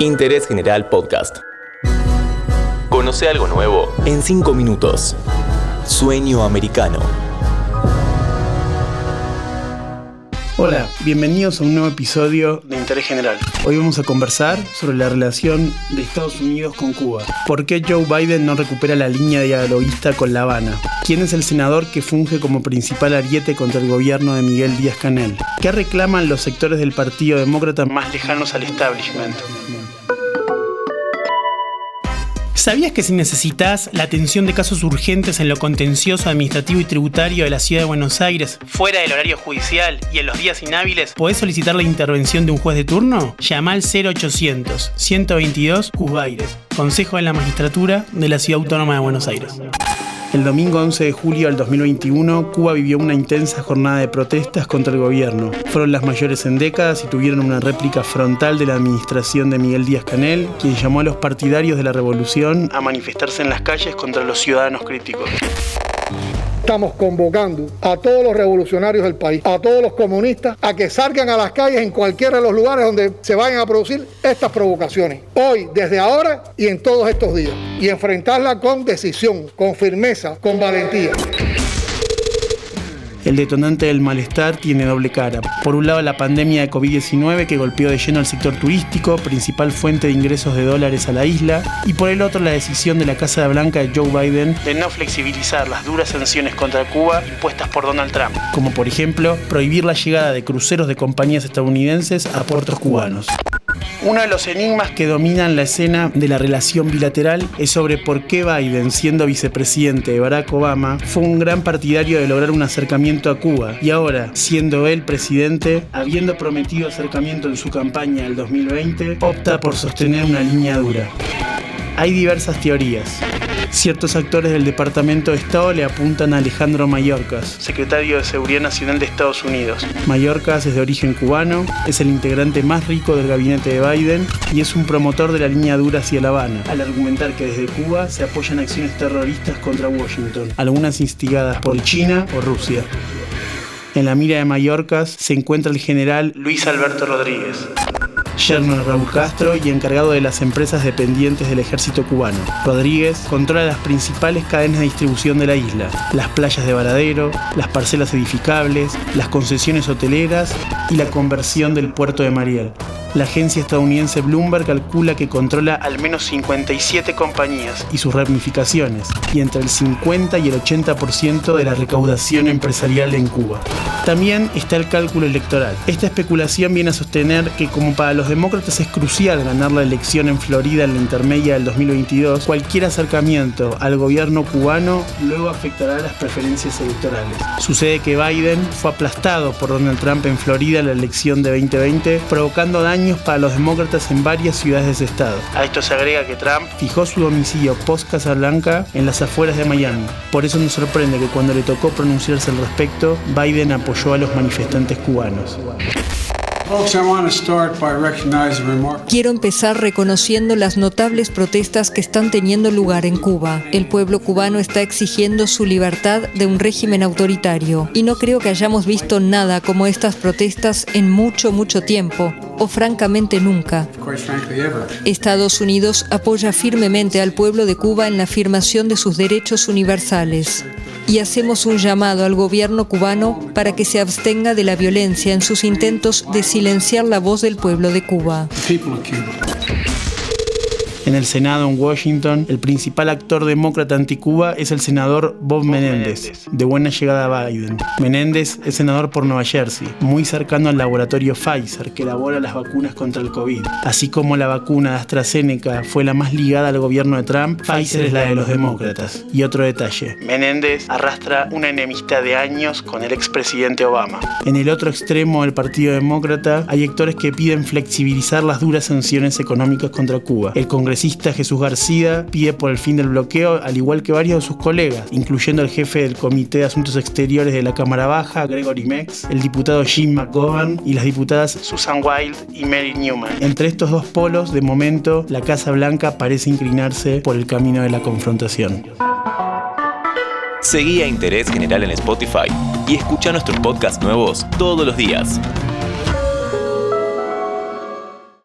Interés General Podcast. Conoce algo nuevo en 5 minutos. Sueño americano. Hola, bienvenidos a un nuevo episodio de Interés General. Hoy vamos a conversar sobre la relación de Estados Unidos con Cuba. ¿Por qué Joe Biden no recupera la línea dialoguista con La Habana? ¿Quién es el senador que funge como principal ariete contra el gobierno de Miguel Díaz Canel? ¿Qué reclaman los sectores del Partido Demócrata más lejanos al establishment? ¿Sabías que si necesitas la atención de casos urgentes en lo contencioso administrativo y tributario de la ciudad de Buenos Aires, fuera del horario judicial y en los días inhábiles, podés solicitar la intervención de un juez de turno? Llama al 0800 122 Cubaires, Consejo de la Magistratura de la Ciudad Autónoma de Buenos Aires. El domingo 11 de julio del 2021, Cuba vivió una intensa jornada de protestas contra el gobierno. Fueron las mayores en décadas y tuvieron una réplica frontal de la administración de Miguel Díaz Canel, quien llamó a los partidarios de la revolución a manifestarse en las calles contra los ciudadanos críticos. Estamos convocando a todos los revolucionarios del país, a todos los comunistas, a que salgan a las calles en cualquiera de los lugares donde se vayan a producir estas provocaciones. Hoy, desde ahora y en todos estos días. Y enfrentarla con decisión, con firmeza, con valentía. El detonante del malestar tiene doble cara. Por un lado, la pandemia de COVID-19 que golpeó de lleno al sector turístico, principal fuente de ingresos de dólares a la isla, y por el otro, la decisión de la Casa Blanca de Joe Biden de no flexibilizar las duras sanciones contra Cuba impuestas por Donald Trump, como por ejemplo prohibir la llegada de cruceros de compañías estadounidenses a puertos cubanos. Uno de los enigmas que dominan la escena de la relación bilateral es sobre por qué Biden, siendo vicepresidente de Barack Obama, fue un gran partidario de lograr un acercamiento a Cuba y ahora, siendo él presidente, habiendo prometido acercamiento en su campaña del 2020, opta por sostener una línea dura. Hay diversas teorías. Ciertos actores del Departamento de Estado le apuntan a Alejandro Mayorkas, secretario de Seguridad Nacional de Estados Unidos. Mayorkas es de origen cubano, es el integrante más rico del gabinete de Biden y es un promotor de la línea dura hacia La Habana, al argumentar que desde Cuba se apoyan acciones terroristas contra Washington, algunas instigadas por China o Rusia. En la mira de Mayorkas se encuentra el general Luis Alberto Rodríguez, yerno Raúl Castro y encargado de las empresas dependientes del ejército cubano. Rodríguez controla las principales cadenas de distribución de la isla, las playas de Varadero, las parcelas edificables, las concesiones hoteleras y la conversión del puerto de Mariel. La agencia estadounidense Bloomberg calcula que controla al menos 57 compañías y sus ramificaciones, y entre el 50 y el 80% de la recaudación empresarial en Cuba. También está el cálculo electoral. Esta especulación viene a sostener que como para los demócratas es crucial ganar la elección en Florida en la intermedia del 2022, cualquier acercamiento al gobierno cubano luego afectará las preferencias electorales. Sucede que Biden fue aplastado por Donald Trump en Florida en la elección de 2020, provocando daños para los demócratas en varias ciudades de ese estado. A esto se agrega que Trump fijó su domicilio post Casa Blanca en las afueras de Miami. Por eso nos sorprende que cuando le tocó pronunciarse al respecto, Biden apoyó a los manifestantes cubanos. Quiero empezar reconociendo las notables protestas que están teniendo lugar en Cuba. El pueblo cubano está exigiendo su libertad de un régimen autoritario y no creo que hayamos visto nada como estas protestas en mucho, mucho tiempo, o francamente nunca. Estados Unidos apoya firmemente al pueblo de Cuba en la afirmación de sus derechos universales y hacemos un llamado al gobierno cubano para que se abstenga de la violencia en sus intentos de silenciar la voz del pueblo de Cuba. En el Senado en Washington, el principal actor demócrata anticuba es el senador Bob Menéndez, de buena llegada a Biden. Menéndez es senador por Nueva Jersey, muy cercano al laboratorio Pfizer, que elabora las vacunas contra el COVID. Así como la vacuna de AstraZeneca fue la más ligada al gobierno de Trump, Pfizer es la de los demócratas. Y otro detalle, Menéndez arrastra una enemistad de años con el expresidente Obama. En el otro extremo del Partido Demócrata hay actores que piden flexibilizar las duras sanciones económicas contra Cuba. El Congreso congresista Jesús García pide por el fin del bloqueo, al igual que varios de sus colegas, incluyendo el jefe del Comité de Asuntos Exteriores de la Cámara Baja, Gregory Mex, el diputado Jim McGovern y las diputadas Susan Wild y Mary Newman. Entre estos dos polos, de momento, la Casa Blanca parece inclinarse por el camino de la confrontación. Seguí a Interés General en Spotify y escucha nuestros podcasts nuevos todos los días.